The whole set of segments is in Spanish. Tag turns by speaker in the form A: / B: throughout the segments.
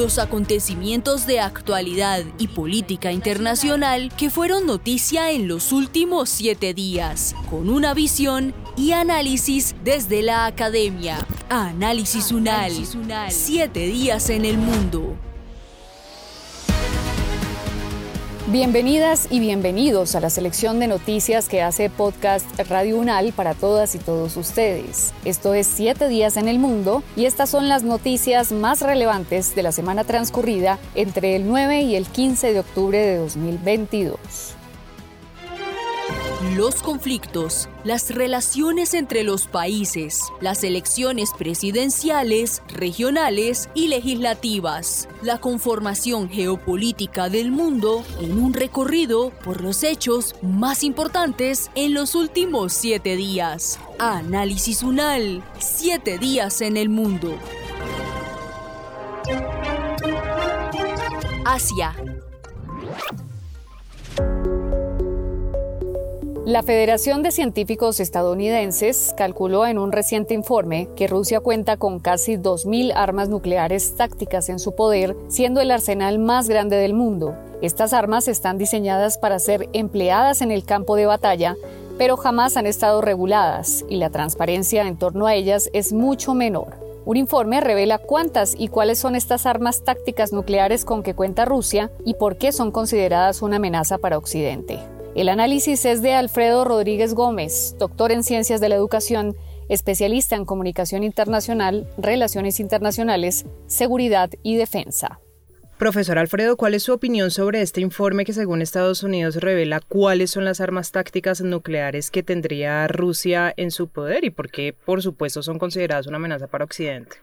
A: Los acontecimientos de actualidad y política internacional que fueron noticia en los últimos siete días, con una visión y análisis desde la academia. Análisis UNAL, siete días en el mundo.
B: Bienvenidas y bienvenidos a la selección de noticias que hace podcast Radio Unal para todas y todos ustedes. Esto es Siete días en el mundo y estas son las noticias más relevantes de la semana transcurrida entre el 9 y el 15 de octubre de 2022
A: los conflictos, las relaciones entre los países, las elecciones presidenciales, regionales y legislativas, la conformación geopolítica del mundo en un recorrido por los hechos más importantes en los últimos siete días. Análisis UNAL, siete días en el mundo. Asia,
B: La Federación de Científicos Estadounidenses calculó en un reciente informe que Rusia cuenta con casi 2.000 armas nucleares tácticas en su poder, siendo el arsenal más grande del mundo. Estas armas están diseñadas para ser empleadas en el campo de batalla, pero jamás han estado reguladas y la transparencia en torno a ellas es mucho menor. Un informe revela cuántas y cuáles son estas armas tácticas nucleares con que cuenta Rusia y por qué son consideradas una amenaza para Occidente. El análisis es de Alfredo Rodríguez Gómez, doctor en Ciencias de la Educación, especialista en Comunicación Internacional, Relaciones Internacionales, Seguridad y Defensa.
C: Profesor Alfredo, ¿cuál es su opinión sobre este informe que según Estados Unidos revela cuáles son las armas tácticas nucleares que tendría Rusia en su poder y por qué, por supuesto, son consideradas una amenaza para Occidente?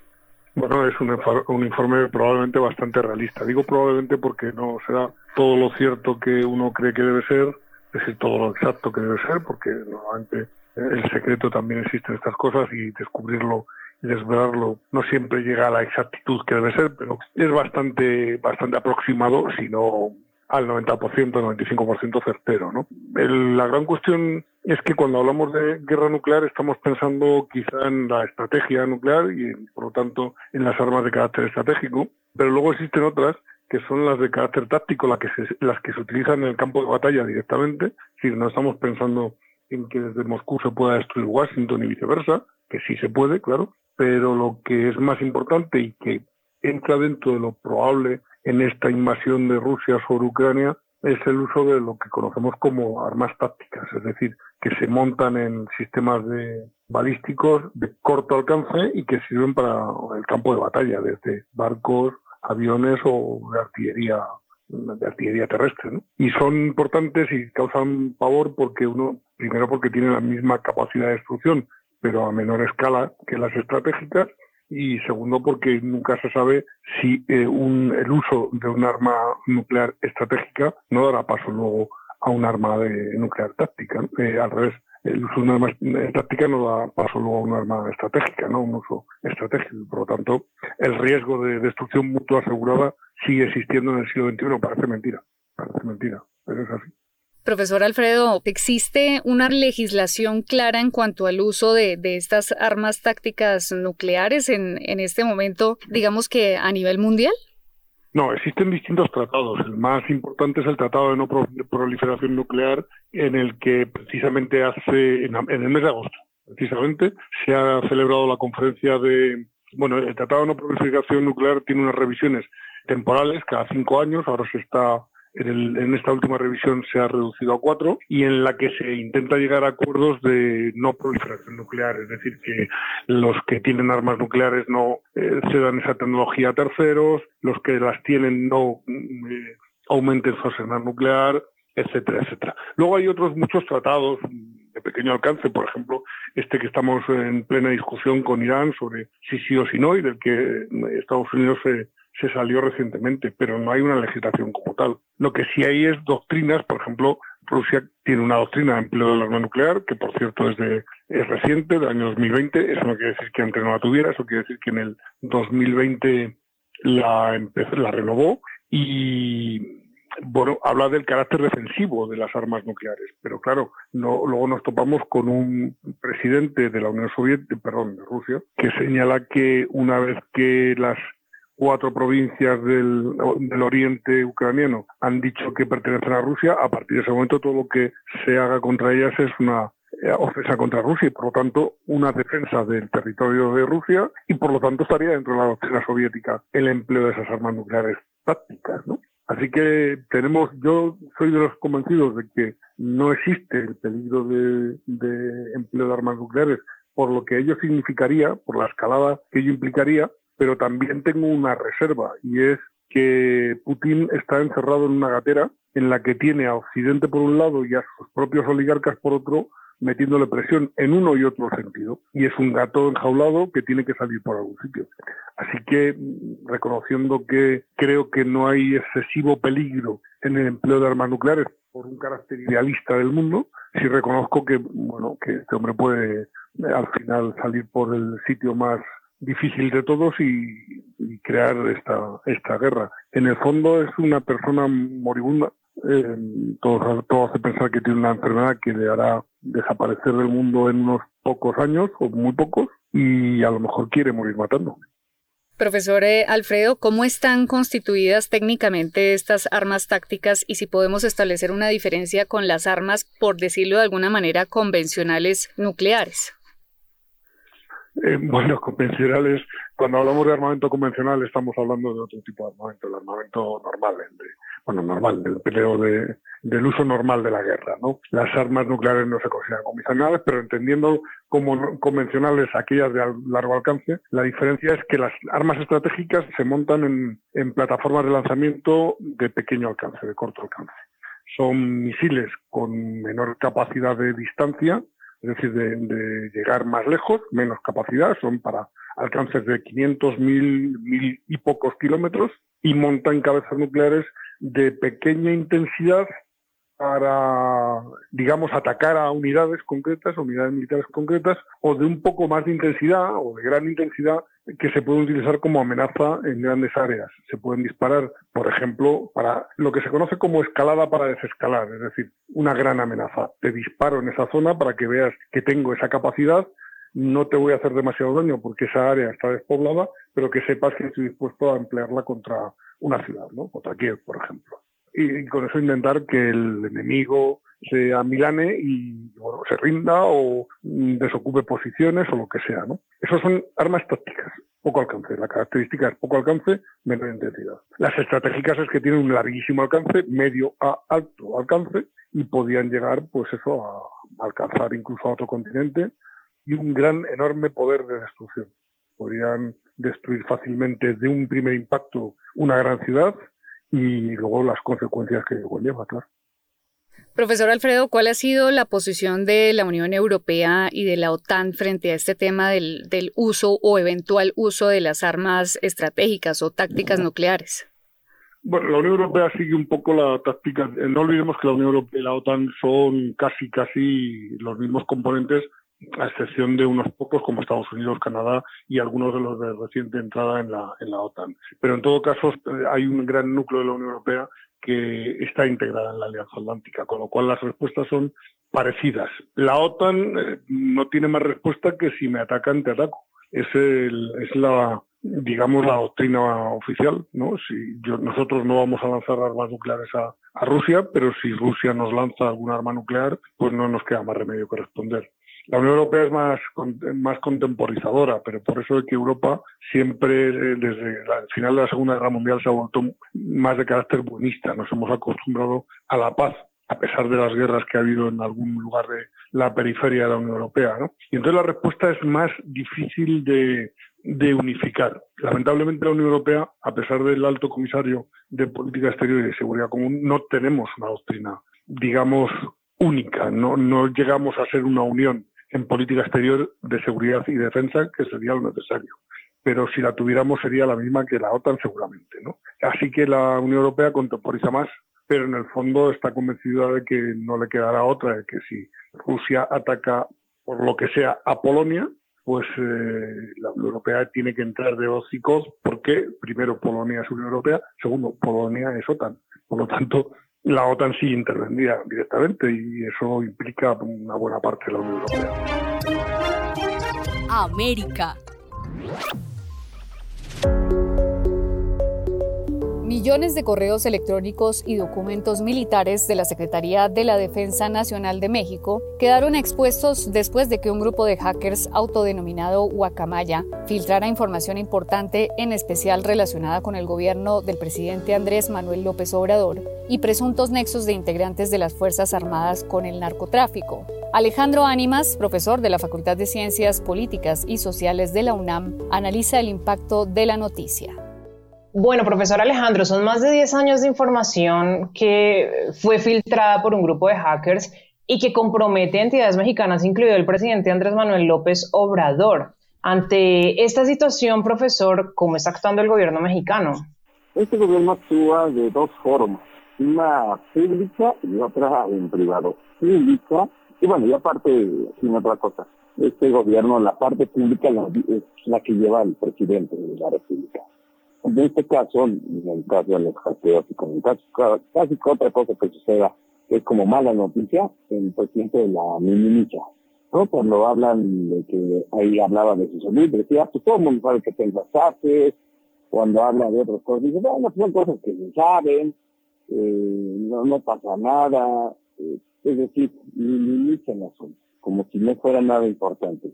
D: Bueno, es un, un informe probablemente bastante realista. Digo probablemente porque no será todo lo cierto que uno cree que debe ser, decir todo lo exacto que debe ser, porque normalmente el secreto también existe en estas cosas y descubrirlo y desvelarlo no siempre llega a la exactitud que debe ser, pero es bastante, bastante aproximado, si no al 90%, 95% certero. ¿no? la gran cuestión es que cuando hablamos de guerra nuclear estamos pensando quizá en la estrategia nuclear y por lo tanto en las armas de carácter estratégico, pero luego existen otras que son las de carácter táctico, las que se, las que se utilizan en el campo de batalla directamente, si no estamos pensando en que desde Moscú se pueda destruir Washington y viceversa, que sí se puede, claro, pero lo que es más importante y que entra dentro de lo probable en esta invasión de Rusia sobre Ucrania es el uso de lo que conocemos como armas tácticas, es decir, que se montan en sistemas de balísticos de corto alcance y que sirven para el campo de batalla, desde barcos, aviones o de artillería de artillería terrestre. Y son importantes y causan pavor porque uno, primero porque tienen la misma capacidad de destrucción, pero a menor escala que las estratégicas, y segundo porque nunca se sabe si eh, un, el uso de un arma nuclear estratégica no dará paso luego a un arma de nuclear táctica. Eh, al revés, el uso de una arma táctica no da paso luego a una arma estratégica, ¿no? Un uso estratégico. Por lo tanto, el riesgo de destrucción mutua asegurada sigue existiendo en el siglo XXI. Parece mentira, parece mentira, pero es así.
B: Profesor Alfredo, ¿existe una legislación clara en cuanto al uso de, estas armas tácticas nucleares en, en este momento, digamos que a nivel mundial?
D: No, existen distintos tratados. El más importante es el Tratado de No Proliferación Nuclear, en el que precisamente hace, en, el mes de agosto, precisamente, se ha celebrado la conferencia de. Bueno, el Tratado de No Proliferación Nuclear tiene unas revisiones temporales cada cinco años, ahora se está en, esta última revisión se ha reducido a cuatro y en la que se intenta llegar a acuerdos de no proliferación nuclear, es decir, que los que tienen armas nucleares no eh, cedan esa tecnología a terceros, los que las tienen no eh, aumenten su arsenal nuclear, etcétera, etcétera. Luego hay otros muchos tratados de pequeño alcance, por ejemplo, este que estamos en plena discusión con Irán sobre si sí o si no, y del que Estados Unidos se, se salió recientemente, pero no hay una legislación como tal. Lo que sí hay es doctrinas, por ejemplo, Rusia tiene una doctrina de empleo del arma nuclear, que por cierto es, de, es reciente, del año 2020. Eso no quiere decir que antes no la tuviera, eso quiere decir que en el 2020 la, empezó, la renovó y bueno, habla del carácter defensivo de las armas nucleares, pero claro, no, luego nos topamos con un presidente de la Unión Soviética, perdón, de Rusia, que señala que una vez que las cuatro provincias del, del, oriente ucraniano han dicho que pertenecen a Rusia, a partir de ese momento todo lo que se haga contra ellas es una eh, ofensa contra Rusia y por lo tanto una defensa del territorio de Rusia y por lo tanto estaría dentro de la doctrina soviética el empleo de esas armas nucleares tácticas, ¿no? Así que tenemos, yo soy de los convencidos de que no existe el peligro de, de empleo de armas nucleares por lo que ello significaría, por la escalada que ello implicaría, pero también tengo una reserva y es que Putin está encerrado en una gatera en la que tiene a Occidente por un lado y a sus propios oligarcas por otro, metiéndole presión en uno y otro sentido. Y es un gato enjaulado que tiene que salir por algún sitio. Así que, reconociendo que creo que no hay excesivo peligro en el empleo de armas nucleares por un carácter idealista del mundo, sí reconozco que, bueno, que este hombre puede eh, al final salir por el sitio más difícil de todos y, crear esta, esta guerra. En el fondo es una persona moribunda. Eh, todo, todo hace pensar que tiene una enfermedad que le hará desaparecer del mundo en unos pocos años o muy pocos y a lo mejor quiere morir matando.
B: Profesor eh, Alfredo, ¿cómo están constituidas técnicamente estas armas tácticas y si podemos establecer una diferencia con las armas, por decirlo de alguna manera, convencionales nucleares?
D: Eh, bueno, convencionales, cuando hablamos de armamento convencional estamos hablando de otro tipo de armamento, el armamento normal, el de, bueno, normal, del peleo de, del uso normal de la guerra, ¿no? Las armas nucleares no se consideran convencionales, pero entendiendo como convencionales aquellas de largo alcance, la diferencia es que las armas estratégicas se montan en, en plataformas de lanzamiento de pequeño alcance, de corto alcance. Son misiles con menor capacidad de distancia, es decir, de, llegar más lejos, menos capacidad, son para alcances de 500, 1000, 1000 y pocos kilómetros, y montan cabezas nucleares de pequeña intensidad para, digamos, atacar a unidades concretas, unidades militares concretas, o de un poco más de intensidad o de gran intensidad que se pueden utilizar como amenaza en grandes áreas. Se pueden disparar, por ejemplo, para lo que se conoce como escalada para desescalar, es decir, una gran amenaza. Te disparo en esa zona para que veas que tengo esa capacidad, no te voy a hacer demasiado daño porque esa área está despoblada, pero que sepas que estoy dispuesto a emplearla contra una ciudad, ¿no? Contra Kiev, por ejemplo y con eso intentar que el enemigo se amilane y bueno, se rinda o desocupe posiciones o lo que sea. ¿no? Esas son armas tácticas, poco alcance. La característica es poco alcance, menor intensidad. Las estratégicas es que tienen un larguísimo alcance, medio a alto alcance, y podían llegar, pues eso, a alcanzar incluso a otro continente y un gran, enorme poder de destrucción. Podrían destruir fácilmente de un primer impacto una gran ciudad y luego las consecuencias que conlleva, claro.
B: Profesor Alfredo, ¿cuál ha sido la posición de la Unión Europea y de la OTAN frente a este tema del, del uso o eventual uso de las armas estratégicas o tácticas nucleares?
D: Bueno, la Unión Europea sigue un poco la táctica. No olvidemos que la Unión Europea y la OTAN son casi, casi los mismos componentes a excepción de unos pocos como Estados Unidos, Canadá y algunos de los de reciente entrada en la, en la OTAN. Pero en todo caso eh, hay un gran núcleo de la Unión Europea que está integrada en la Alianza Atlántica, con lo cual las respuestas son parecidas. La OTAN eh, no tiene más respuesta que si me atacan, te ataco. Es, el, es la, digamos, la doctrina oficial, ¿no? Si yo, nosotros no vamos a lanzar armas nucleares a, a Rusia, pero si Rusia nos lanza algún arma nuclear, pues no nos queda más remedio que responder. La Unión Europea es más, más contemporizadora, pero por eso es que Europa siempre, eh, desde el final de la Segunda Guerra Mundial, se ha vuelto más de carácter buenista. Nos hemos acostumbrado a la paz, a pesar de las guerras que ha habido en algún lugar de la periferia de la Unión Europea. ¿no? Y entonces la respuesta es más difícil de, de unificar. Lamentablemente la Unión Europea, a pesar del alto comisario de política exterior y de seguridad común, no tenemos una doctrina, digamos, única. No, no llegamos a ser una unión en política exterior de seguridad y defensa, que sería lo necesario. pero si la tuviéramos sería la misma que la OTAN seguramente, ¿no? Así que la Unión Europea contemporiza más, pero en el fondo está convencida de que no le quedará otra, de que si Rusia ataca por lo que sea a Polonia, pues eh, la Unión Europea tiene que entrar de hocicos porque, primero, Polonia es Unión Europea, segundo, Polonia es OTAN. Por lo tanto, la OTAN sí intervendría directamente y eso implica una buena parte de la Unión Europea.
A: América.
B: Millones de correos electrónicos y documentos militares de la Secretaría de la Defensa Nacional de México quedaron expuestos después de que un grupo de hackers autodenominado Guacamaya filtrara información importante, en especial relacionada con el gobierno del presidente Andrés Manuel López Obrador y presuntos nexos de integrantes de las Fuerzas Armadas con el narcotráfico. Alejandro Ánimas, profesor de la Facultad de Ciencias Políticas y Sociales de la UNAM, analiza el impacto de la noticia.
C: Bueno, profesor Alejandro, son más de 10 años de información que fue filtrada por un grupo de hackers y que compromete a entidades mexicanas, incluido el presidente Andrés Manuel López Obrador. Ante esta situación, profesor, ¿cómo está actuando el gobierno mexicano?
E: Este gobierno actúa de dos formas, una pública y otra en privado. Pública, y bueno, y aparte, sin otra cosa, este gobierno, la parte pública es la que lleva el presidente de la República. En este caso, en el caso de los hackeos y casi otra cosa que suceda, que es como mala noticia, el presidente de la minimiza. ¿no? Cuando hablan de que ahí hablaba de su salud, decía, pues todo el mundo sabe que tengo haces, cuando habla de otras cosas, dice, bueno, son cosas que se saben, eh, no, no pasa nada, eh, es decir, minimizan el asunto, como si no fuera nada importante.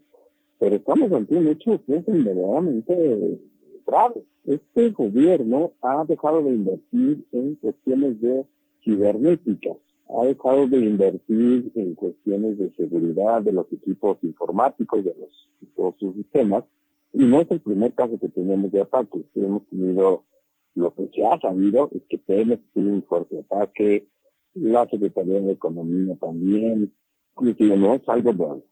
E: Pero estamos ante un hecho que es verdaderamente Este gobierno ha dejado de invertir en cuestiones de cibernéticas, ha dejado de invertir en cuestiones de seguridad de los equipos informáticos, de los todos sistemas, y no es el primer caso que tenemos de ataques. Hemos tenido, lo que se ha sabido es que Pemex un fuerte ataque, la Secretaría de Economía también, que no es algo.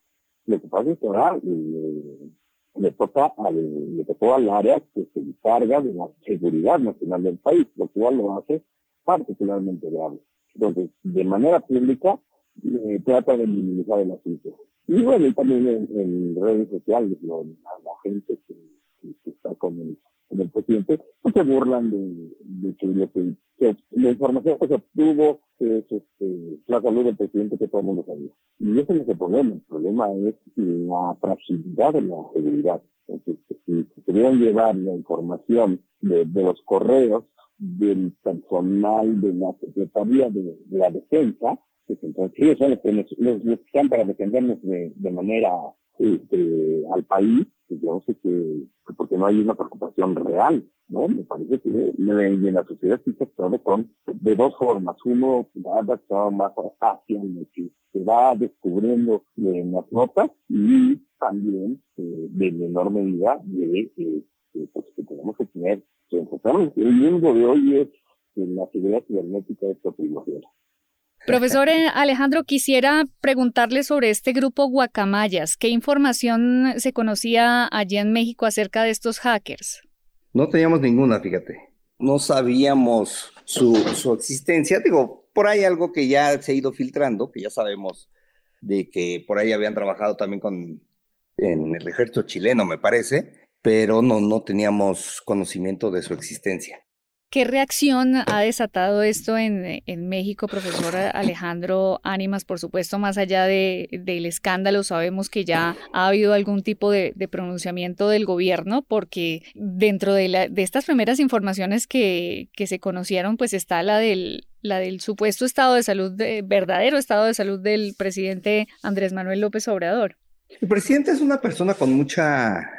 E: Lo que pasa es que ahora eh, le toca al, le tocó al área que se encarga de la seguridad nacional del país, lo cual lo hace particularmente grave. Entonces, de manera pública, eh, trata de minimizar el asunto. Y bueno, también en, redes sociales, la, gente que, está con el, con el presidente, pues se burlan de, de lo que, la información que se obtuvo es este, la salud del presidente que todo el mundo sabía. Y ese no es el problema, el problema es la fragilidad de la seguridad. Entonces, si pudieran llevar la información de, de los correos del personal de la Secretaría de, la Defensa, pues entonces ellos son los que nos, están para defendernos de, de manera este, al país, pues yo sé que, porque no hay una preocupación real, ¿no? Me parece que en la sociedad sí se con de dos formas. Uno va adaptado más hacia lo que se va descubriendo en las notas y también eh, de menor medida de eh, pues, que tenemos que tener el mundo de hoy es la seguridad cibernética es primordial.
B: Profesor eh, Alejandro, quisiera preguntarle sobre este grupo Guacamayas. ¿Qué información se conocía allí en México acerca de estos hackers?
F: No teníamos ninguna, fíjate. No sabíamos su, su existencia. Digo, por ahí algo que ya se ha ido filtrando, que ya sabemos de que por ahí habían trabajado también con en el ejército chileno, me parece, pero no, no teníamos conocimiento de su existencia.
B: ¿Qué reacción ha desatado esto en, en, México, profesor Alejandro Ánimas? Por supuesto, más allá de, del escándalo, sabemos que ya ha habido algún tipo de, pronunciamiento del gobierno, porque dentro de estas primeras informaciones que, que, se conocieron, pues está la del, la del supuesto estado de salud, verdadero estado de salud del presidente Andrés Manuel López Obrador.
F: El presidente es una persona con mucha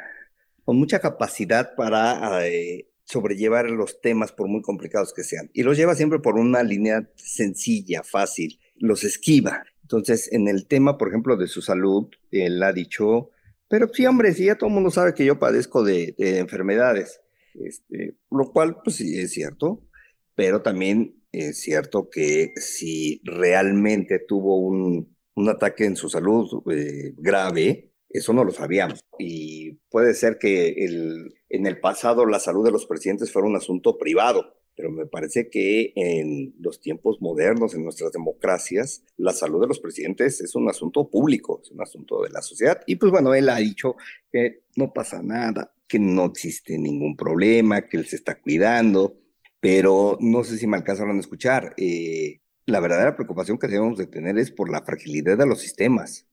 F: con mucha capacidad para eh, sobrellevar los temas por muy complicados que sean. Y los lleva siempre por una línea sencilla, fácil, los esquiva. Entonces, en el tema, por ejemplo, de su salud, él ha dicho, pero sí, hombre, sí, ya todo el mundo sabe que yo padezco de, enfermedades, este, lo cual, pues sí, es cierto, pero también es cierto que si realmente tuvo un, un ataque en su salud eh, grave, eso no lo sabíamos. Y puede ser que el, en el pasado la salud de los presidentes fuera un asunto privado, pero me parece que en los tiempos modernos, en nuestras democracias, la salud de los presidentes es un asunto público, es un asunto de la sociedad. Y pues bueno, él ha dicho que no pasa nada, que no existe ningún problema, que él se está cuidando, pero no sé si me alcanzaron a escuchar. Eh, la verdadera preocupación que debemos de tener es por la fragilidad de los sistemas,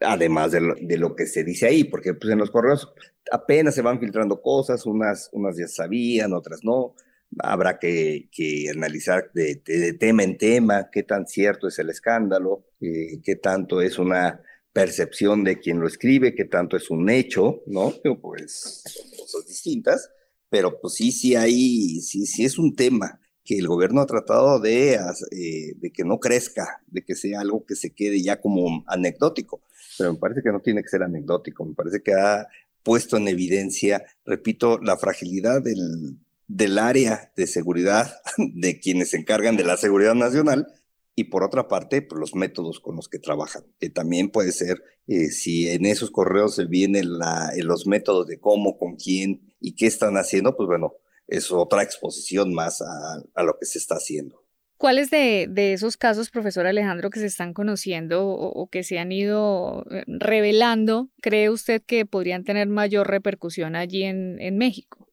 F: además de lo, que se dice ahí, porque pues, en los correos apenas se van filtrando cosas, unas, unas ya sabían, otras no. Habrá que, analizar de, tema en tema qué tan cierto es el escándalo, eh, qué tanto es una percepción de quien lo escribe, qué tanto es un hecho, ¿no? Pues son cosas distintas, pero pues sí, sí hay, sí, sí es un tema que el gobierno ha tratado de, eh, de que no crezca, de que sea algo que se quede ya como anecdótico. Pero me parece que no tiene que ser anecdótico, me parece que ha puesto en evidencia, repito, la fragilidad del, del área de seguridad de quienes se encargan de la seguridad nacional y por otra parte, pues, los métodos con los que trabajan, que también puede ser, eh, si en esos correos se vienen la, los métodos de cómo, con quién y qué están haciendo, pues bueno, es otra exposición más a, lo que se está haciendo.
B: ¿Cuáles de, de, esos casos, profesor Alejandro, que se están conociendo o, que se han ido eh, revelando, cree usted que podrían tener mayor repercusión allí en, en México?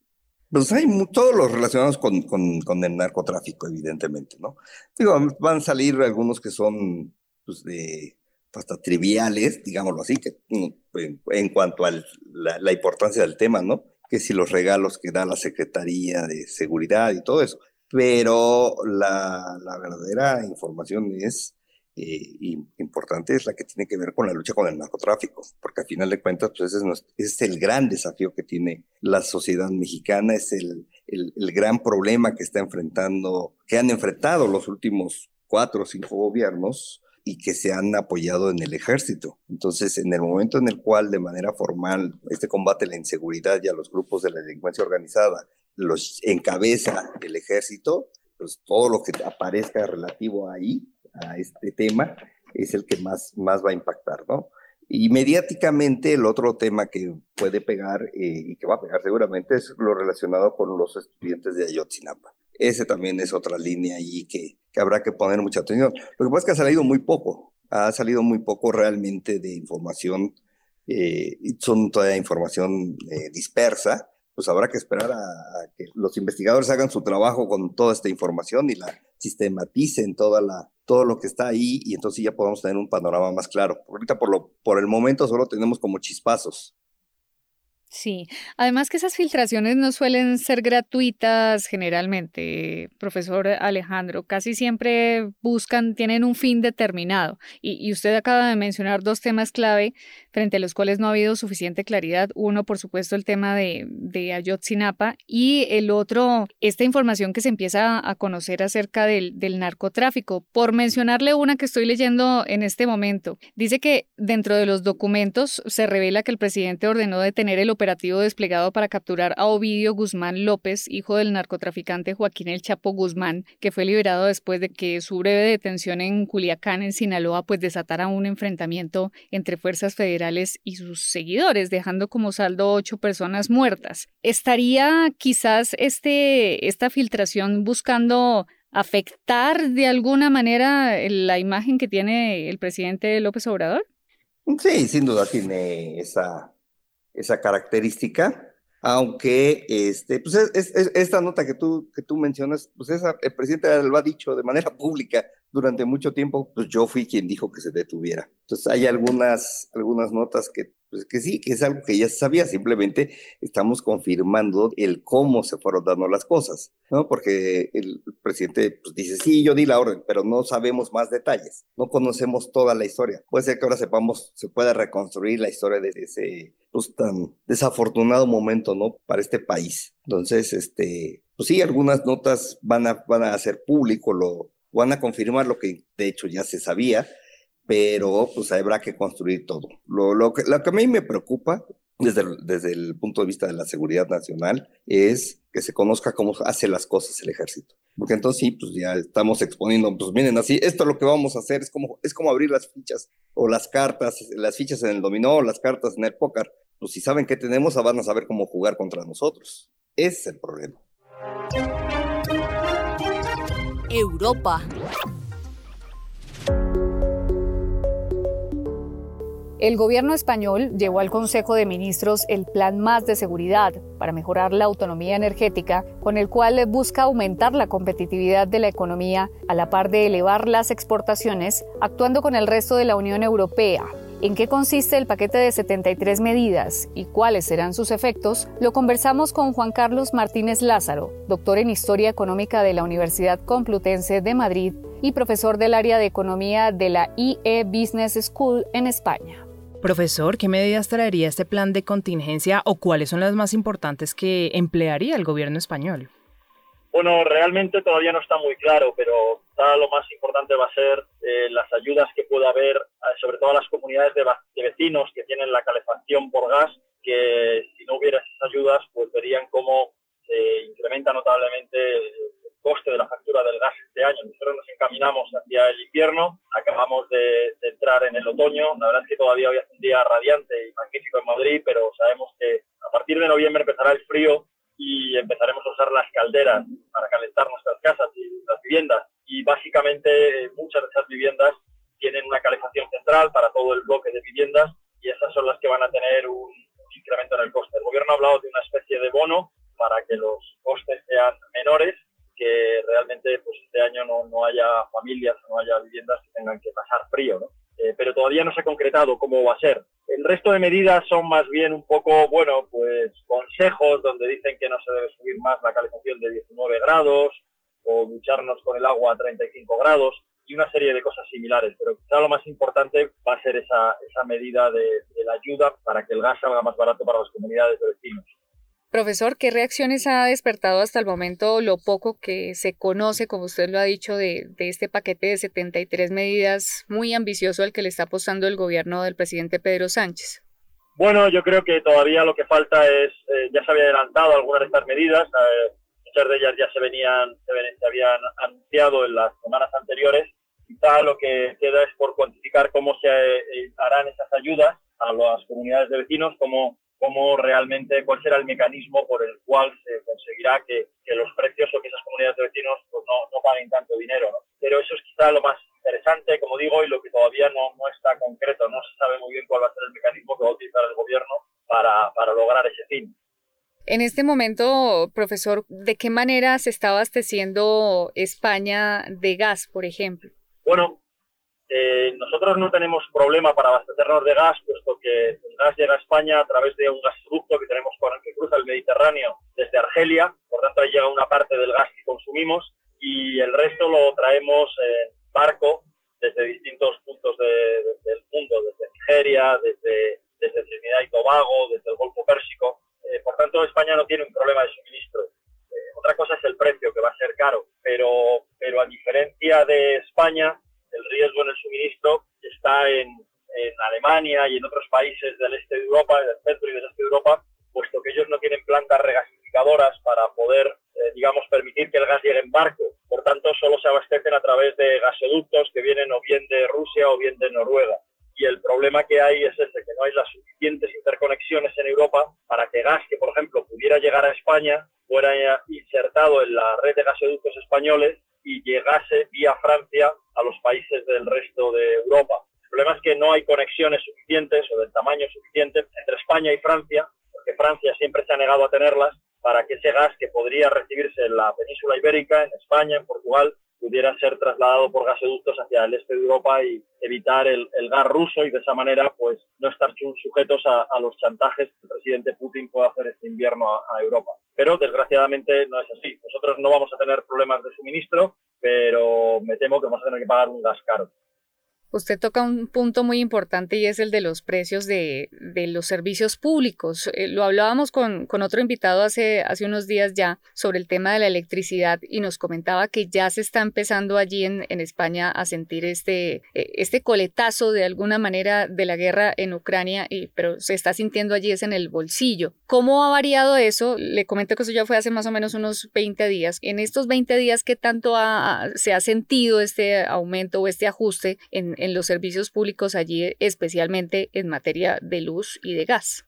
F: Pues hay todos los relacionados con, con, con, el narcotráfico, evidentemente, ¿no? Digo, van a salir algunos que son pues, de, hasta triviales, digámoslo así, que, en, en cuanto a la, la importancia del tema, ¿no? Que si los regalos que da la Secretaría de Seguridad y todo eso. Pero la, la verdadera información es eh, importante, es la que tiene que ver con la lucha con el narcotráfico, porque al final de cuentas, pues ese es, es el gran desafío que tiene la sociedad mexicana, es el, el, el gran problema que está enfrentando, que han enfrentado los últimos cuatro o cinco gobiernos, y que se han apoyado en el ejército. Entonces, en el momento en el cual de manera formal este combate a la inseguridad y a los grupos de la delincuencia organizada los encabeza el ejército, pues todo lo que aparezca relativo ahí, a este tema, es el que más, más va a impactar, ¿no? Y mediáticamente el otro tema que puede pegar eh, y que va a pegar seguramente es lo relacionado con los estudiantes de Ayotzinapa. Ese también es otra línea ahí que, que habrá que poner mucha atención. Lo que pasa es que ha salido muy poco, ha salido muy poco realmente de información, eh, son todavía información eh, dispersa, pues habrá que esperar a, que los investigadores hagan su trabajo con toda esta información y la sistematicen toda la, todo lo que está ahí y entonces ya podemos tener un panorama más claro. Ahorita por, lo, por el momento solo tenemos como chispazos.
B: Sí, además que esas filtraciones no suelen ser gratuitas generalmente, profesor Alejandro, casi siempre buscan, tienen un fin determinado. Y, usted acaba de mencionar dos temas clave frente a los cuales no ha habido suficiente claridad. Uno, por supuesto, el tema de, de Ayotzinapa y el otro, esta información que se empieza a conocer acerca del, del narcotráfico. Por mencionarle una que estoy leyendo en este momento, dice que dentro de los documentos se revela que el presidente ordenó detener el operativo desplegado para capturar a Ovidio Guzmán López, hijo del narcotraficante Joaquín El Chapo Guzmán, que fue liberado después de que su breve detención en Culiacán, en Sinaloa, pues desatara un enfrentamiento entre fuerzas federales y sus seguidores, dejando como saldo ocho personas muertas. ¿Estaría quizás este, esta filtración buscando afectar de alguna manera la imagen que tiene el presidente López Obrador?
F: Sí, sin duda tiene esa esa característica, aunque este, pues esta nota que tú, que tú mencionas, pues esa, el presidente lo ha dicho de manera pública durante mucho tiempo, pues yo fui quien dijo que se detuviera. Entonces hay algunas, algunas notas que pues que sí, que es algo que ya se sabía, simplemente estamos confirmando el cómo se fueron dando las cosas, ¿no? Porque el presidente pues, dice, sí, yo di la orden, pero no sabemos más detalles, no conocemos toda la historia. Puede ser que ahora sepamos, se pueda reconstruir la historia de ese pues, tan desafortunado momento, ¿no? Para este país. Entonces, este, pues sí, algunas notas van a, van a hacer público, lo, van a confirmar lo que de hecho ya se sabía, pero pues habrá que construir todo. Lo, lo, que, lo que a mí me preocupa desde desde el punto de vista de la seguridad nacional es que se conozca cómo hace las cosas el ejército. Porque entonces sí, pues ya estamos exponiendo, pues miren así, esto es lo que vamos a hacer, es como, es como abrir las fichas o las cartas, las fichas en el dominó o las cartas en el póker. Pues si saben qué tenemos, van a saber cómo jugar contra nosotros. Ese es el problema.
A: Europa.
B: El gobierno español llevó al Consejo de Ministros el Plan Más de Seguridad para mejorar la autonomía energética, con el cual busca aumentar la competitividad de la economía a la par de elevar las exportaciones, actuando con el resto de la Unión Europea. ¿En qué consiste el paquete de 73 medidas y cuáles serán sus efectos? Lo conversamos con Juan Carlos Martínez Lázaro, doctor en Historia Económica de la Universidad Complutense de Madrid y profesor del área de Economía de la IE Business School en España.
C: Profesor, ¿qué medidas traería este plan de contingencia o cuáles son las más importantes que emplearía el gobierno español?
G: Bueno, realmente todavía no está muy claro, pero lo más importante va a ser eh, las ayudas que pueda haber, eh, sobre todo a las comunidades de, vecinos que tienen la calefacción por gas, que si no hubiera esas ayudas, pues verían cómo se incrementa notablemente coste de la factura del gas este año. Nosotros nos encaminamos hacia el invierno, acabamos de, entrar en el otoño. La verdad es que todavía hoy es un día radiante y magnífico en Madrid, pero sabemos que a partir de noviembre empezará el frío y empezaremos a usar las calderas para calentar nuestras casas y las viviendas. Y básicamente muchas de esas viviendas tienen una calefacción central para todo el bloque de viviendas y esas son las que van a tener un incremento en el coste. El gobierno ha hablado de una especie de bono para que los costes sean menores que realmente pues este año no, no haya familias, no haya viviendas que tengan que pasar frío, ¿no? Eh, pero todavía no se ha concretado cómo va a ser. El resto de medidas son más bien un poco, bueno, pues consejos donde dicen que no se debe subir más la calefacción de 19 grados o ducharnos con el agua a 35 grados y una serie de cosas similares. Pero quizá lo más importante va a ser esa, esa medida de, de la ayuda para que el gas salga más barato para las comunidades de vecinos.
B: Profesor, ¿qué reacciones ha despertado hasta el momento lo poco que se conoce, como usted lo ha dicho, de, este paquete de 73 medidas muy ambicioso al que le está apostando el gobierno del presidente Pedro Sánchez?
G: Bueno, yo creo que todavía lo que falta es, eh, ya se había adelantado algunas de estas medidas, eh, muchas de ellas ya se venían, se, habían anunciado en las semanas anteriores. Quizá lo que queda es por cuantificar cómo se eh, harán esas ayudas a las comunidades de vecinos, cómo cómo realmente, cuál será el mecanismo por el cual se conseguirá que, los precios o que esas comunidades de vecinos pues no, no paguen tanto dinero. Pero eso es quizá lo más interesante, como digo, y lo que todavía no, no está concreto. No se sabe muy bien cuál va a ser el mecanismo que va a utilizar el gobierno para, para lograr ese fin.
B: En este momento, profesor, ¿de qué manera se está abasteciendo España de gas, por ejemplo?
G: Bueno, eh, nosotros no tenemos problema para abastecernos de gas, puesto que el gas llega a España a través de un gasoducto que tenemos por, que cruza el Mediterráneo desde Argelia, por tanto ahí llega una parte del gas que consumimos y el resto lo traemos en barco desde distintos puntos del mundo, desde Nigeria, desde, desde Trinidad y Tobago, desde el Golfo Pérsico. Eh, por tanto, España no tiene un problema de suministro. Eh, otra cosa es el precio, que va a ser caro, pero, pero a diferencia de España, está en, Alemania y en otros países del este de Europa, del centro y del este de Europa, puesto que ellos no tienen plantas regasificadoras para poder, eh, digamos, permitir que el gas llegue en barco. Por tanto, solo se abastecen a través de gasoductos que vienen o bien de Rusia o bien de Noruega. Y el problema que hay es ese, que no hay las suficientes interconexiones en Europa para que gas que, por ejemplo, pudiera llegar a España fuera insertado en la red de gasoductos españoles y llegase vía Francia a los países del resto de Europa. El problema es que no hay conexiones suficientes o del tamaño suficiente entre España y Francia, porque Francia siempre se ha negado a tenerlas, para que ese gas que podría recibirse en la península ibérica, en España, en Portugal, pudiera ser trasladado por gasoductos hacia el este de Europa y evitar el, gas ruso y de esa manera pues no estar sujetos a, los chantajes que el presidente Putin puede hacer este invierno a Europa. Pero desgraciadamente no es así. Nosotros no vamos a tener problemas de suministro, pero me temo que vamos a tener que pagar un gas caro.
B: Usted toca un punto muy importante y es el de los precios de, los servicios públicos. Eh, lo hablábamos con, otro invitado hace, hace unos días ya sobre el tema de la electricidad y nos comentaba que ya se está empezando allí en, España a sentir este, eh, este coletazo de alguna manera de la guerra en Ucrania, y, pero se está sintiendo allí es en el bolsillo. ¿Cómo ha variado eso? Le comento que eso ya fue hace más o menos unos 20 días. En estos 20 días, ¿qué tanto se ha sentido este aumento o este ajuste en en los servicios públicos allí, especialmente en materia de luz y de gas?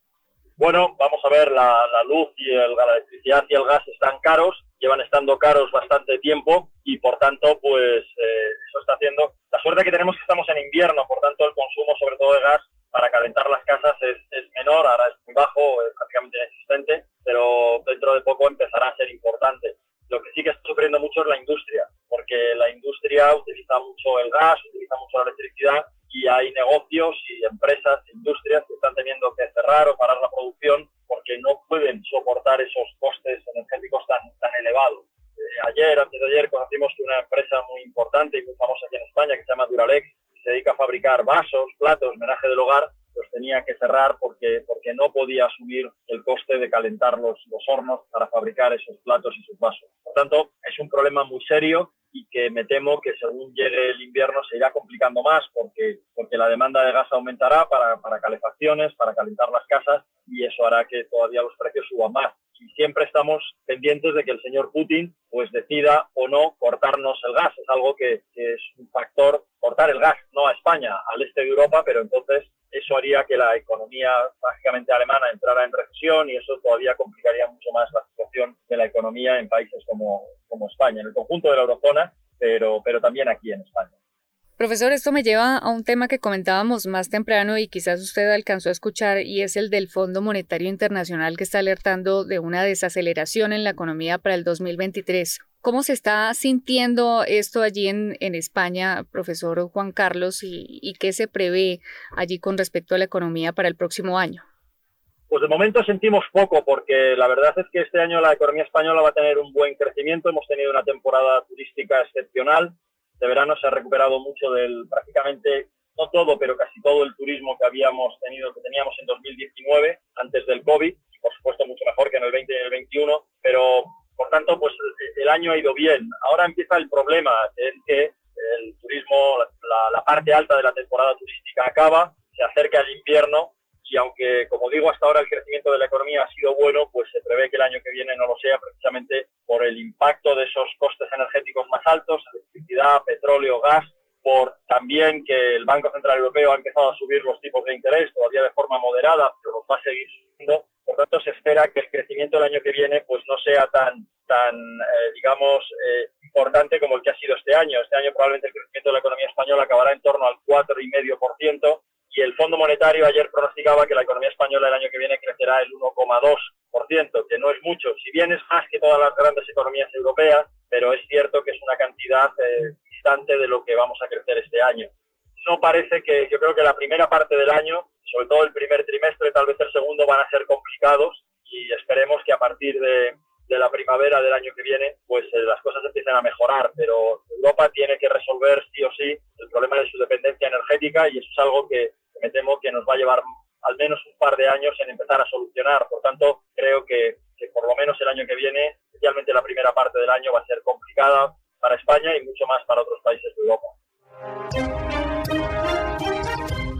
G: Bueno, vamos a ver, la, luz y el, la electricidad y el gas están caros, llevan estando caros bastante tiempo y por tanto, pues eh, eso está haciendo. La suerte que tenemos es que estamos en invierno, por tanto el consumo, sobre todo de gas, para calentar las casas es, menor, ahora es muy bajo, es prácticamente inexistente, pero dentro de poco empezará a ser importante. Lo que sí que está sufriendo mucho es la industria, porque la industria utiliza mucho el gas, utiliza mucho la electricidad y hay negocios y empresas, industrias que están teniendo que cerrar o parar la producción porque no pueden soportar esos costes energéticos tan, tan elevados. Eh, ayer, antes de ayer, conocimos que una empresa muy importante y muy famosa aquí en España que se llama Duralex, se dedica a fabricar vasos, platos, menaje del hogar, pues tenía que cerrar porque, porque no podía asumir el coste de calentar los, los hornos para fabricar esos platos y sus vasos. Por tanto, es un problema muy serio y que me temo que según llegue el invierno se irá complicando más porque, porque la demanda de gas aumentará para, para calefacciones, para calentar las casas y eso hará que todavía los precios suban más. Y siempre estamos pendientes de que el señor Putin pues decida o no cortarnos el gas. Es algo que, que es un factor, cortar el gas, no a España, al este de Europa, pero entonces eso haría que la economía básicamente alemana entrara en recesión y eso todavía complicaría mucho más la situación de la economía en países como, como España, en el conjunto de la eurozona, pero, pero también aquí en España.
B: Profesor, esto me lleva a un tema que comentábamos más temprano y quizás usted alcanzó a escuchar y es el del Fondo Monetario Internacional que está alertando de una desaceleración en la economía para el 2023. ¿Cómo se está sintiendo esto allí en, en España, profesor Juan Carlos, y, y qué se prevé allí con respecto a la economía para el próximo año?
G: Pues de momento sentimos poco, porque la verdad es que este año la economía española va a tener un buen crecimiento. Hemos tenido una temporada turística excepcional de verano se ha recuperado mucho del prácticamente no todo, pero casi todo el turismo que habíamos tenido, que teníamos en 2019, antes del COVID, y por supuesto mucho mejor que en el 20 y el 21, pero por tanto, pues el año ha ido bien. Ahora empieza el problema, es que el turismo, la, la parte alta de la temporada turística acaba, se acerca el invierno y aunque, como digo, hasta ahora el crecimiento de la economía ha sido bueno, pues se prevé que el año que viene no lo sea precisamente por el impacto de esos costes energéticos más altos, electricidad, petróleo, gas, por también que el Banco Central Europeo ha empezado a subir los tipos de interés, todavía de forma moderada, pero los va a seguir subiendo. Por tanto, se espera que el crecimiento del año que viene pues no sea tan, tan eh, digamos, eh, importante como el que ha sido este año. Este año probablemente el crecimiento de la economía española acabará en torno al 4,5%, y el Fondo Monetario ayer pronosticaba que la economía española el año que viene crecerá el 1,2%, que no es mucho, si bien es más que todas las grandes economías europeas, pero es cierto que es una cantidad eh, distante de lo que vamos a crecer este año. No parece que, yo creo que la primera parte del año, sobre todo el primer trimestre, tal vez el segundo, van a ser complicados y esperemos que a partir de, la primavera del año que viene, pues eh, las cosas empiecen a mejorar, pero Europa tiene que resolver sí o sí el problema de su dependencia energética y eso es algo que me temo que nos va a llevar al menos un par de años en empezar a solucionar. Por tanto, creo que por lo menos el año que viene, especialmente la primera parte del año, va a ser complicada para España y mucho más para otros países de Europa.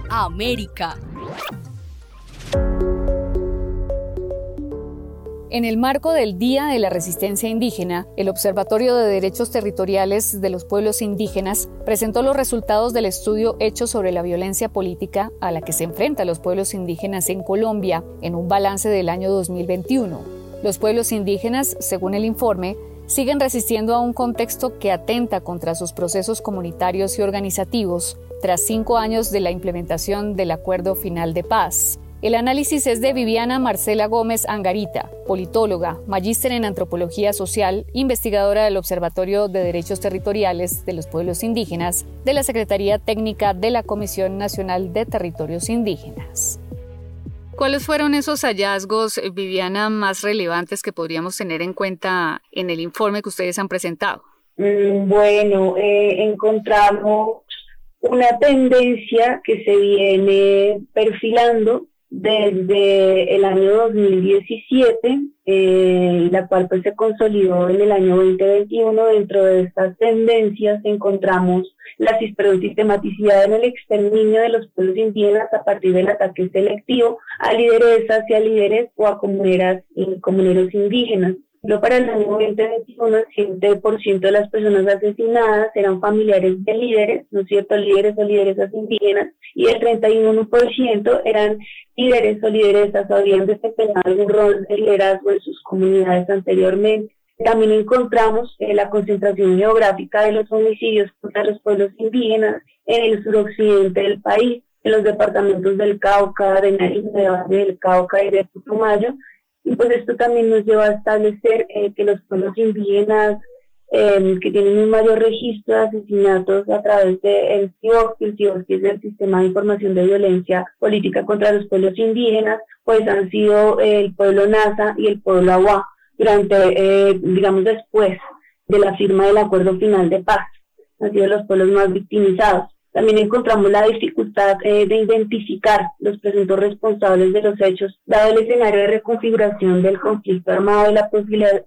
A: América.
B: En el marco del Día de la Resistencia Indígena, el Observatorio de Derechos Territoriales de los Pueblos Indígenas presentó los resultados del estudio hecho sobre la violencia política a la que se enfrentan los pueblos indígenas en Colombia en un balance del año 2021. Los pueblos indígenas, según el informe, siguen resistiendo a un contexto que atenta contra sus procesos comunitarios y organizativos tras cinco años de la implementación del Acuerdo Final de Paz. El análisis es de Viviana Marcela Gómez Angarita, politóloga, magíster en antropología social, investigadora del Observatorio de Derechos Territoriales de los Pueblos Indígenas de la Secretaría Técnica de la Comisión Nacional de Territorios Indígenas. ¿Cuáles fueron esos hallazgos, Viviana, más relevantes que podríamos tener en cuenta en el informe que ustedes han presentado?
H: Mm, bueno, eh, encontramos una tendencia que se viene perfilando desde el año 2017, eh, la cual pues se consolidó en el año 2021. Dentro de estas tendencias encontramos la sistematicidad en el exterminio de los pueblos indígenas a partir del ataque selectivo a lideresas y a líderes o a comuneras y comuneros indígenas. Pero para el año 2021, el 7% de las personas asesinadas eran familiares de líderes, ¿no es cierto?, líderes o lideresas indígenas, y el 31% eran líderes o lideresas o habían desempeñado un rol de liderazgo en sus comunidades anteriormente. También encontramos eh, la concentración geográfica de los homicidios contra los pueblos indígenas en el suroccidente del país, en los departamentos del Cauca, de Nariño, de Valle del Cauca y de Putumayo, y pues esto también nos lleva a establecer eh, que los pueblos indígenas em, que tienen un mayor registro de asesinatos a través del CIOC, el CIOC es el Sistema de Información de Violencia Política contra los Pueblos Indígenas, pues han sido el pueblo NASA y el pueblo Agua durante, eh, digamos, después de la firma del acuerdo final de paz. Han sido los pueblos más victimizados. También encontramos la dificultad eh, de identificar los presuntos responsables de los hechos, dado el escenario de reconfiguración del conflicto armado y la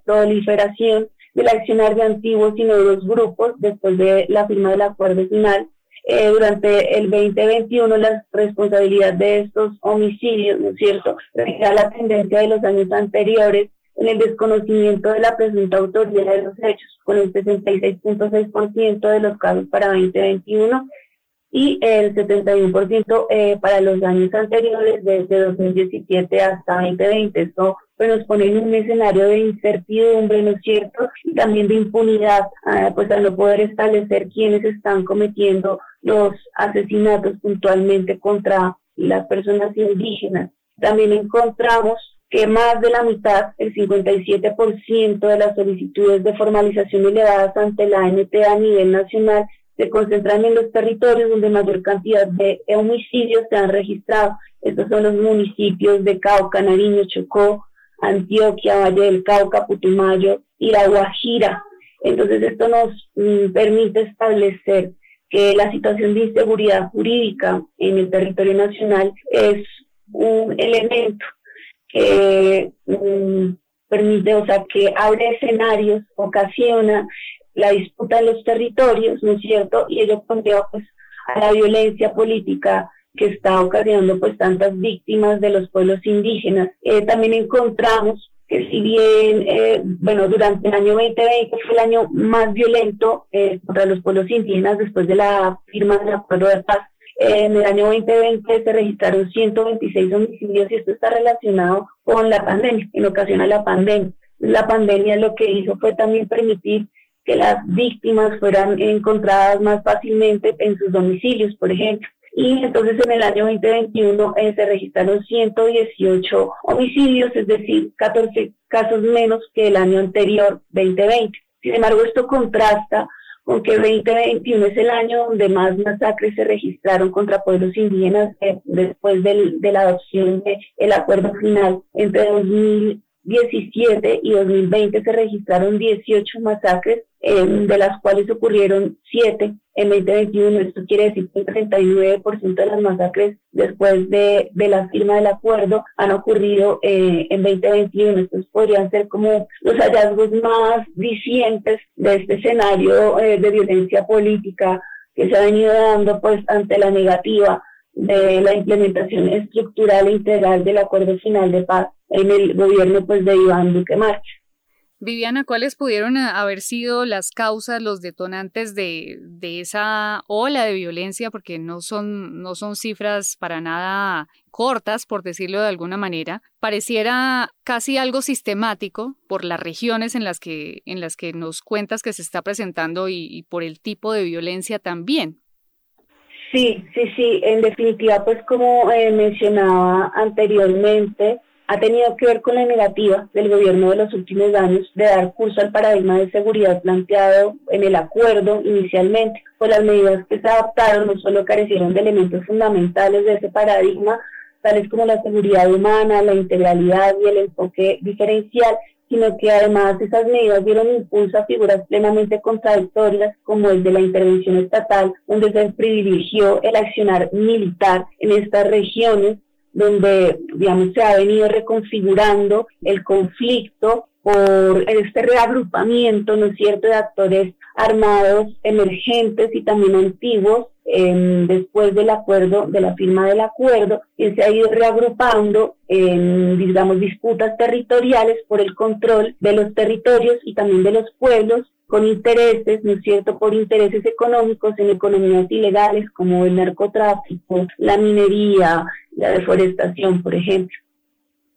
H: proliferación del accionar de antiguos y nuevos grupos después de la firma del acuerdo final. Eh, durante el 2021 la responsabilidad de estos homicidios, ¿no es cierto?, refleja la tendencia de los años anteriores en el desconocimiento de la presunta autoría de los hechos, con el 66.6% de los casos para 2021 y el 71% eh, para los años anteriores, desde 2017 hasta 2020. Esto pues, nos pone en un escenario de incertidumbre, ¿no es cierto? Y también de impunidad, ah, pues al no poder establecer quiénes están cometiendo los asesinatos puntualmente contra las personas indígenas. También encontramos que más de la mitad, el 57% de las solicitudes de formalización elevadas ante la ANT a nivel nacional se concentran en los territorios donde mayor cantidad de homicidios se han registrado. Estos son los municipios de Cauca, Nariño, Chocó, Antioquia, Valle del Cauca, Putumayo y La Guajira. Entonces esto nos mm, permite establecer que la situación de inseguridad jurídica en el territorio nacional es un elemento que mm, permite, o sea, que abre escenarios, ocasiona la disputa de los territorios, ¿no es cierto? Y ello conlleva pues a la violencia política que está ocasionando pues tantas víctimas de los pueblos indígenas. Eh, también encontramos que si bien, eh, bueno, durante el año 2020 fue el año más violento eh, contra los pueblos indígenas después de la firma del acuerdo de paz, en el año 2020 se registraron 126 homicidios y esto está relacionado con la pandemia, en ocasión a la pandemia. La pandemia lo que hizo fue también permitir que las víctimas fueran encontradas más fácilmente en sus domicilios, por ejemplo. Y entonces en el año 2021 eh, se registraron 118 homicidios, es decir, 14 casos menos que el año anterior, 2020. Sin embargo, esto contrasta con que 2021 es el año donde más masacres se registraron contra pueblos indígenas eh, después del, de la adopción del acuerdo final entre 2000 2017 y 2020 se registraron 18 masacres, de las cuales ocurrieron 7 en 2021. Esto quiere decir que el 39% de las masacres después de, de, la firma del acuerdo han ocurrido eh, en 2021. Estos podrían ser como los hallazgos más vicientes de este escenario eh, de violencia política que se ha venido dando pues ante la negativa de la implementación estructural e integral del acuerdo final de paz en el gobierno pues de Iván Duque Marcha.
B: Viviana, ¿cuáles pudieron haber sido las causas, los detonantes de, de, esa ola de violencia? Porque no son, no son cifras para nada cortas, por decirlo de alguna manera. Pareciera casi algo sistemático por las regiones en las que, en las que nos cuentas que se está presentando y, y por el tipo de violencia también.
H: Sí, sí, sí. En definitiva, pues como eh, mencionaba anteriormente, ha tenido que ver con la negativa del gobierno de los últimos años de dar curso al paradigma de seguridad planteado en el acuerdo inicialmente. Pues las medidas que se adoptaron no solo carecieron de elementos fundamentales de ese paradigma, tales como la seguridad humana, la integralidad y el enfoque diferencial, sino que además esas medidas dieron impulso a figuras plenamente contradictorias como el de la intervención estatal, donde se privilegió el accionar militar en estas regiones donde, digamos, se ha venido reconfigurando el conflicto por este reagrupamiento, ¿no es cierto?, de actores armados emergentes y también antiguos em, después del acuerdo, de la firma del acuerdo, que se ha ido reagrupando en, digamos, disputas territoriales por el control de los territorios y también de los pueblos con intereses, ¿no es cierto?, por intereses económicos en economías ilegales como el narcotráfico, la minería, la deforestación, por ejemplo.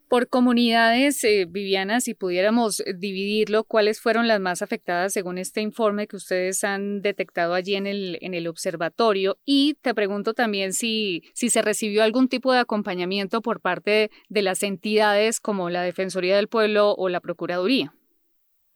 B: Por comunidades, eh, Viviana, si pudiéramos dividirlo, ¿cuáles fueron las más afectadas según este informe que ustedes han detectado allí en el, en el observatorio? Y te pregunto también si, si se recibió algún tipo de acompañamiento por parte de las entidades como la Defensoría del Pueblo o la Procuraduría.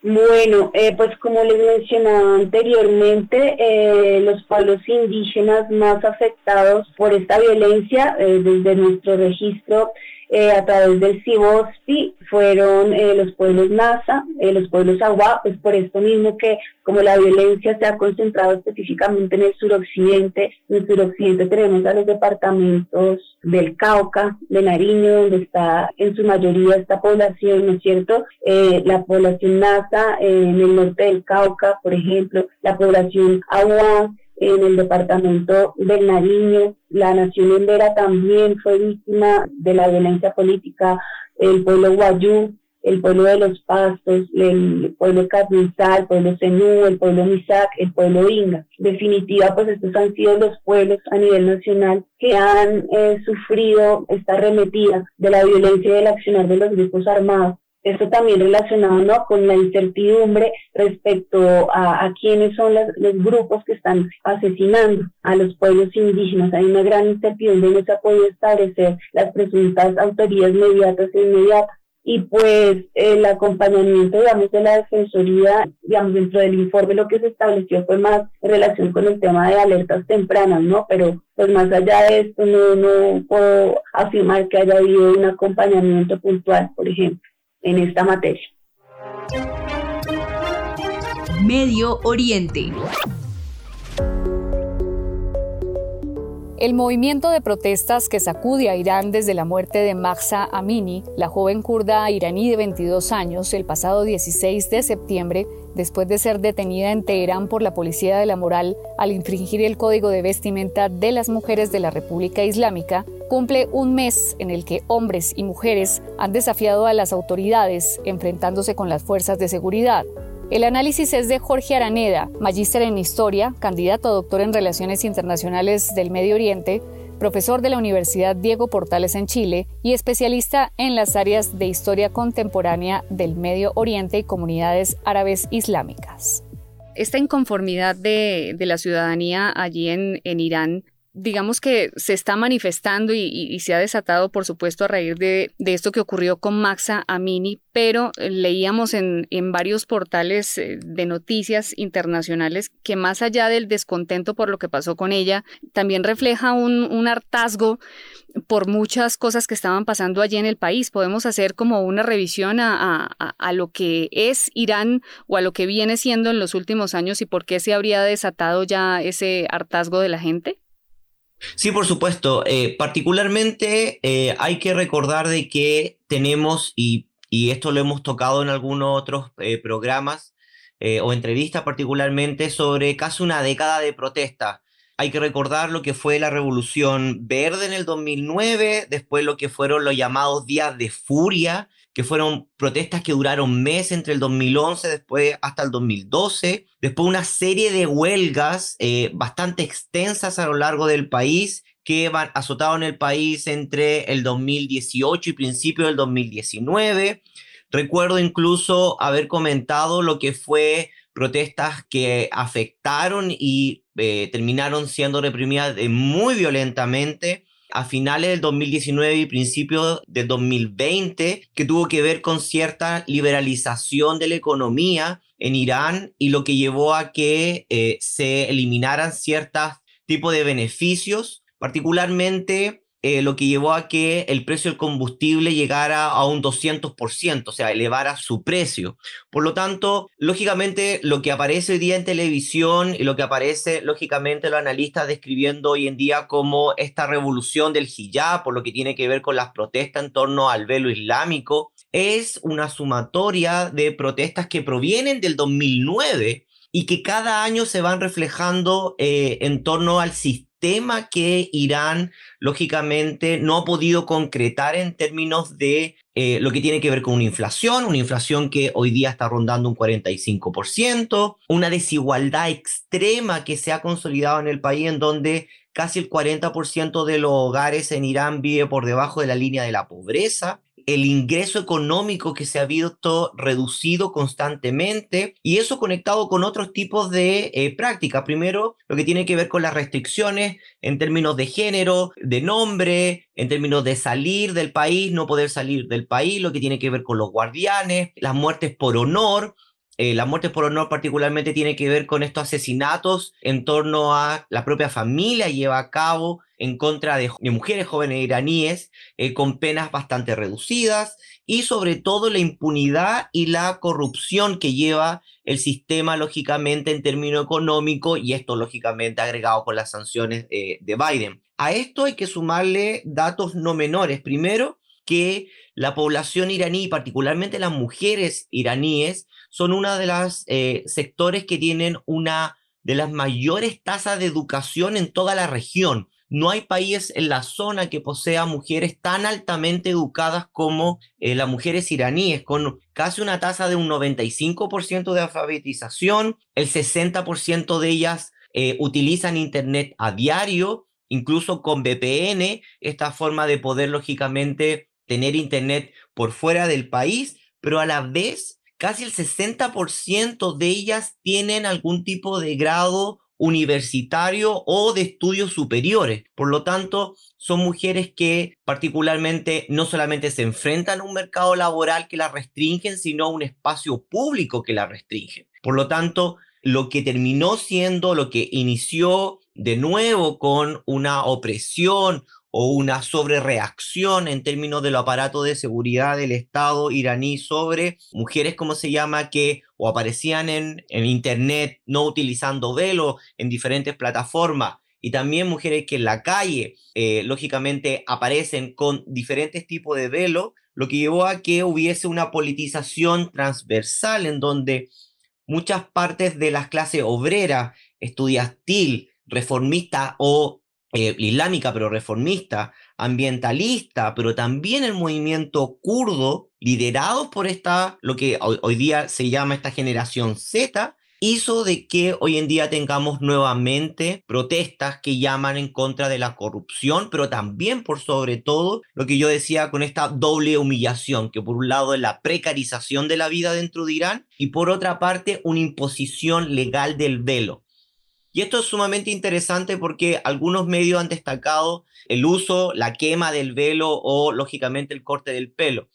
H: Bueno, eh, pues como les mencionaba anteriormente, eh, los pueblos indígenas más afectados por esta violencia, eh, desde nuestro registro eh, a través del CIBOSPI fueron eh, los pueblos NASA, eh, los pueblos Agua, pues por esto mismo que como la violencia se ha concentrado específicamente en el suroccidente, en el suroccidente tenemos a los departamentos del Cauca, de Nariño, donde está en su mayoría esta población, ¿no es cierto? la población NASA en el norte del Cauca, por ejemplo, la población Agua, en el departamento del Nariño. La nación endera también fue víctima de la violencia política, el pueblo guayú, el pueblo de los pastos, el pueblo carnizal, el pueblo zenú, el pueblo misac, el pueblo inga. definitiva, pues estos han sido los pueblos a nivel nacional que han eh, sufrido esta arremetida de la violencia y del accionar de los grupos armados esto también relacionado ¿no? con la incertidumbre respecto a, quiénes son los grupos que están asesinando a los pueblos indígenas. Hay una gran incertidumbre, no se ha podido establecer las presuntas autoridades inmediatas e inmediatas. Y pues el acompañamiento, digamos, de la Defensoría, digamos, dentro del informe lo que se estableció fue más relación con el tema de alertas tempranas, ¿no? Pero pues más allá de esto no, no puedo afirmar que haya habido un acompañamiento puntual, por ejemplo en esta materia.
A: Medio Oriente.
B: El movimiento de protestas que sacude a Irán desde la muerte de Mahsa Amini, la joven kurda iraní de 22 años, el pasado 16 de septiembre, después de ser detenida en Teherán por la Policía de la Moral al infringir el código de vestimenta de las mujeres de la República Islámica, cumple un mes en el que hombres y mujeres han desafiado a las autoridades enfrentándose con las fuerzas de seguridad. El análisis es de Jorge Araneda, magíster en Historia, candidato a doctor en Relaciones Internacionales del Medio Oriente, profesor de la Universidad Diego Portales en Chile y especialista en las áreas de historia contemporánea del Medio Oriente y comunidades árabes islámicas. Esta inconformidad de, la ciudadanía allí en Irán digamos que se está manifestando y, se ha desatado, por supuesto, a raíz de, esto que ocurrió con Maxa Amini, pero eh, leíamos en, varios portales eh, de noticias internacionales que más allá del descontento por lo que pasó con ella, también refleja un, hartazgo por muchas cosas que estaban pasando allí en el país. Podemos hacer como una revisión a, lo que es Irán o a lo que viene siendo en los últimos años y por qué se habría desatado ya ese hartazgo de la gente.
I: Sí, por supuesto. Eh, particularmente eh, hay que recordar de que tenemos, y, esto lo hemos tocado en algunos otros eh, programas o entrevistas particularmente, sobre casi una década de protesta. Hay que recordar lo que fue la Revolución Verde en el 2009, después lo que fueron los llamados días de furia, que fueron protestas que duraron meses entre el 2011, después hasta el 2012, después una serie de huelgas eh, bastante extensas a lo largo del país que azotaron el país entre el 2018 y principio del 2019. Recuerdo incluso haber comentado lo que fue protestas que afectaron y eh, terminaron siendo reprimidas muy violentamente a finales del 2019 y principios del 2020, que tuvo que ver con cierta liberalización de la economía en Irán y lo que llevó a que eh, se eliminaran ciertos tipos de beneficios, particularmente eh, lo que llevó a que el precio del combustible llegara a un 200%, o sea, elevara su precio. Por lo tanto, lógicamente, lo que aparece hoy día en televisión y lo que aparece, lógicamente, los analistas describiendo hoy en día como esta revolución del hijab, por lo que tiene que ver con las protestas en torno al velo islámico, es una sumatoria de protestas que provienen del 2009 y que cada año se van reflejando eh, en torno al sistema que Irán, lógicamente, no ha podido concretar en términos de eh, lo que tiene que ver con una inflación, una inflación que hoy día está rondando un 45%, una desigualdad extrema que se ha consolidado en el país en donde casi el 40% de los hogares en Irán vive por debajo de la línea de la pobreza, el ingreso económico que se ha visto reducido constantemente y eso conectado con otros tipos de eh, prácticas. Primero, lo que tiene que ver con las restricciones en términos de género, de nombre, en términos de salir del país, no poder salir del país, lo que tiene que ver con los guardianes, las muertes por honor, eh, la muerte por honor particularmente tiene que ver con estos asesinatos en torno a la propia familia lleva a cabo en contra de, mujeres jóvenes iraníes eh, con penas bastante reducidas y sobre todo la impunidad y la corrupción que lleva el sistema lógicamente en términos económicos y esto lógicamente agregado con las sanciones eh, de Biden. A esto hay que sumarle datos no menores. Primero, que la población iraní, particularmente las mujeres iraníes, son una de las eh, sectores que tienen una de las mayores tasas de educación en toda la región. No hay país en la zona que posea mujeres tan altamente educadas como eh, las mujeres iraníes, con casi una tasa de un 95% de alfabetización, el 60% de ellas eh, utilizan Internet a diario, incluso con VPN, esta forma de poder lógicamente tener Internet por fuera del país, pero a la vez casi el 60% de ellas tienen algún tipo de grado universitario o de estudios superiores. Por lo tanto, son mujeres que particularmente no solamente se enfrentan a un mercado laboral que las restringen, sino a un espacio público que las restringe. Por lo tanto, lo que terminó siendo, lo que inició de nuevo con una opresión, o una sobrereacción en términos del aparato de seguridad del Estado iraní sobre mujeres, como se llama, que o aparecían en, en Internet no utilizando velo en diferentes plataformas y también mujeres que en la calle, eh, lógicamente, aparecen con diferentes tipos de velo, lo que llevó a que hubiese una politización transversal en donde muchas partes de las clases obrera, estudiantil, reformista o eh, islámica pero reformista, ambientalista, pero también el movimiento kurdo, liderado por esta, lo que hoy, día se llama esta generación Z, hizo de que hoy en día tengamos nuevamente protestas que llaman en contra de la corrupción, pero también por sobre todo lo que yo decía con esta doble humillación, que por un lado es la precarización de la vida dentro de Irán y por otra parte una imposición legal del velo. Y esto es sumamente interesante porque algunos medios han destacado el uso, la quema del velo o lógicamente el corte del pelo.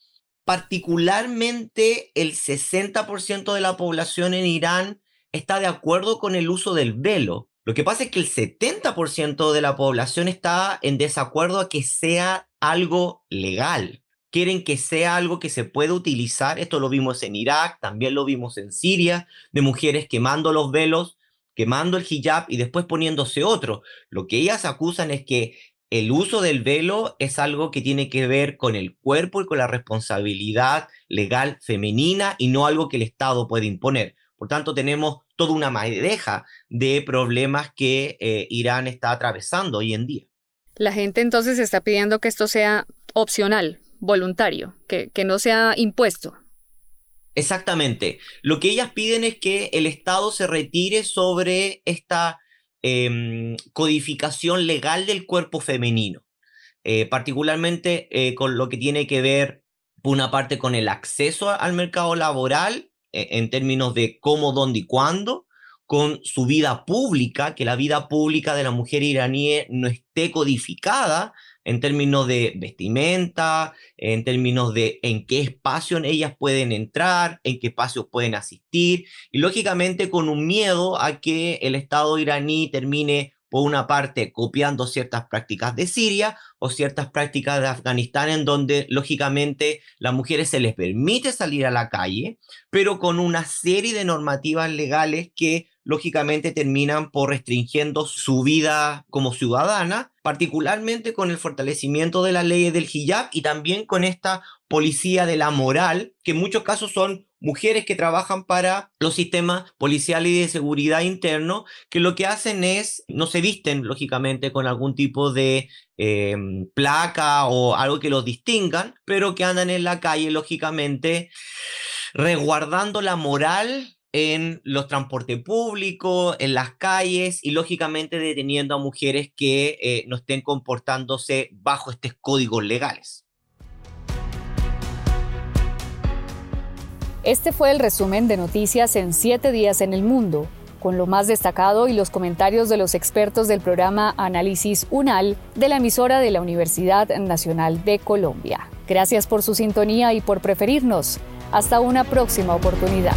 I: Particularmente el 60% de la población en Irán está de acuerdo con el uso del velo. Lo que pasa es que el 70% de la población está en desacuerdo a que sea algo legal. Quieren que sea algo que se pueda utilizar. Esto lo vimos en Irak, también lo vimos en Siria, de mujeres quemando los velos quemando el hijab y después poniéndose otro. Lo que ellas acusan es que el uso del velo es algo que tiene que ver con el cuerpo y con la responsabilidad legal femenina y no algo que el Estado puede imponer. Por tanto, tenemos toda una madeja de problemas que eh, Irán está atravesando hoy en día.
B: La gente entonces está pidiendo que esto sea opcional, voluntario, que, que no sea impuesto.
I: Exactamente. Lo que ellas piden es que el Estado se retire sobre esta em, codificación legal del cuerpo femenino, eh, particularmente eh, con lo que tiene que ver, por una parte, con el acceso al mercado laboral e, en términos de cómo, dónde y cuándo, con su vida pública, que la vida pública de la mujer iraní no esté codificada, en términos de vestimenta, en términos de en qué espacio ellas pueden entrar, en qué espacios pueden asistir, y lógicamente con un miedo a que el Estado iraní termine por una parte copiando ciertas prácticas de Siria o ciertas prácticas de Afganistán en donde lógicamente las mujeres se les permite salir a la calle, pero con una serie de normativas legales que lógicamente terminan por restringiendo su vida como ciudadana, particularmente con el fortalecimiento de las leyes del hijab y también con esta policía de la moral, que en muchos casos son mujeres que trabajan para los sistemas policiales y de seguridad interno, que lo que hacen es, no se visten lógicamente con algún tipo de em, placa o algo que los distingan, pero que andan en la calle lógicamente resguardando la moral en los transportes públicos, en las calles y lógicamente deteniendo a mujeres que eh, no estén comportándose bajo estos códigos legales.
B: Este fue el resumen de noticias en siete días en el mundo, con lo más destacado y los comentarios de los expertos del programa Análisis UNAL de la emisora de la Universidad Nacional de Colombia. Gracias por su sintonía y por preferirnos. Hasta una próxima oportunidad.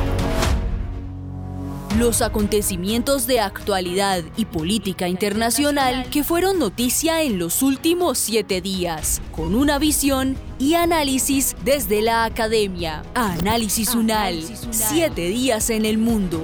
A: Los acontecimientos de actualidad y política internacional que fueron noticia en los últimos siete días, con una visión y análisis desde la academia. Análisis UNAL, siete días en el mundo.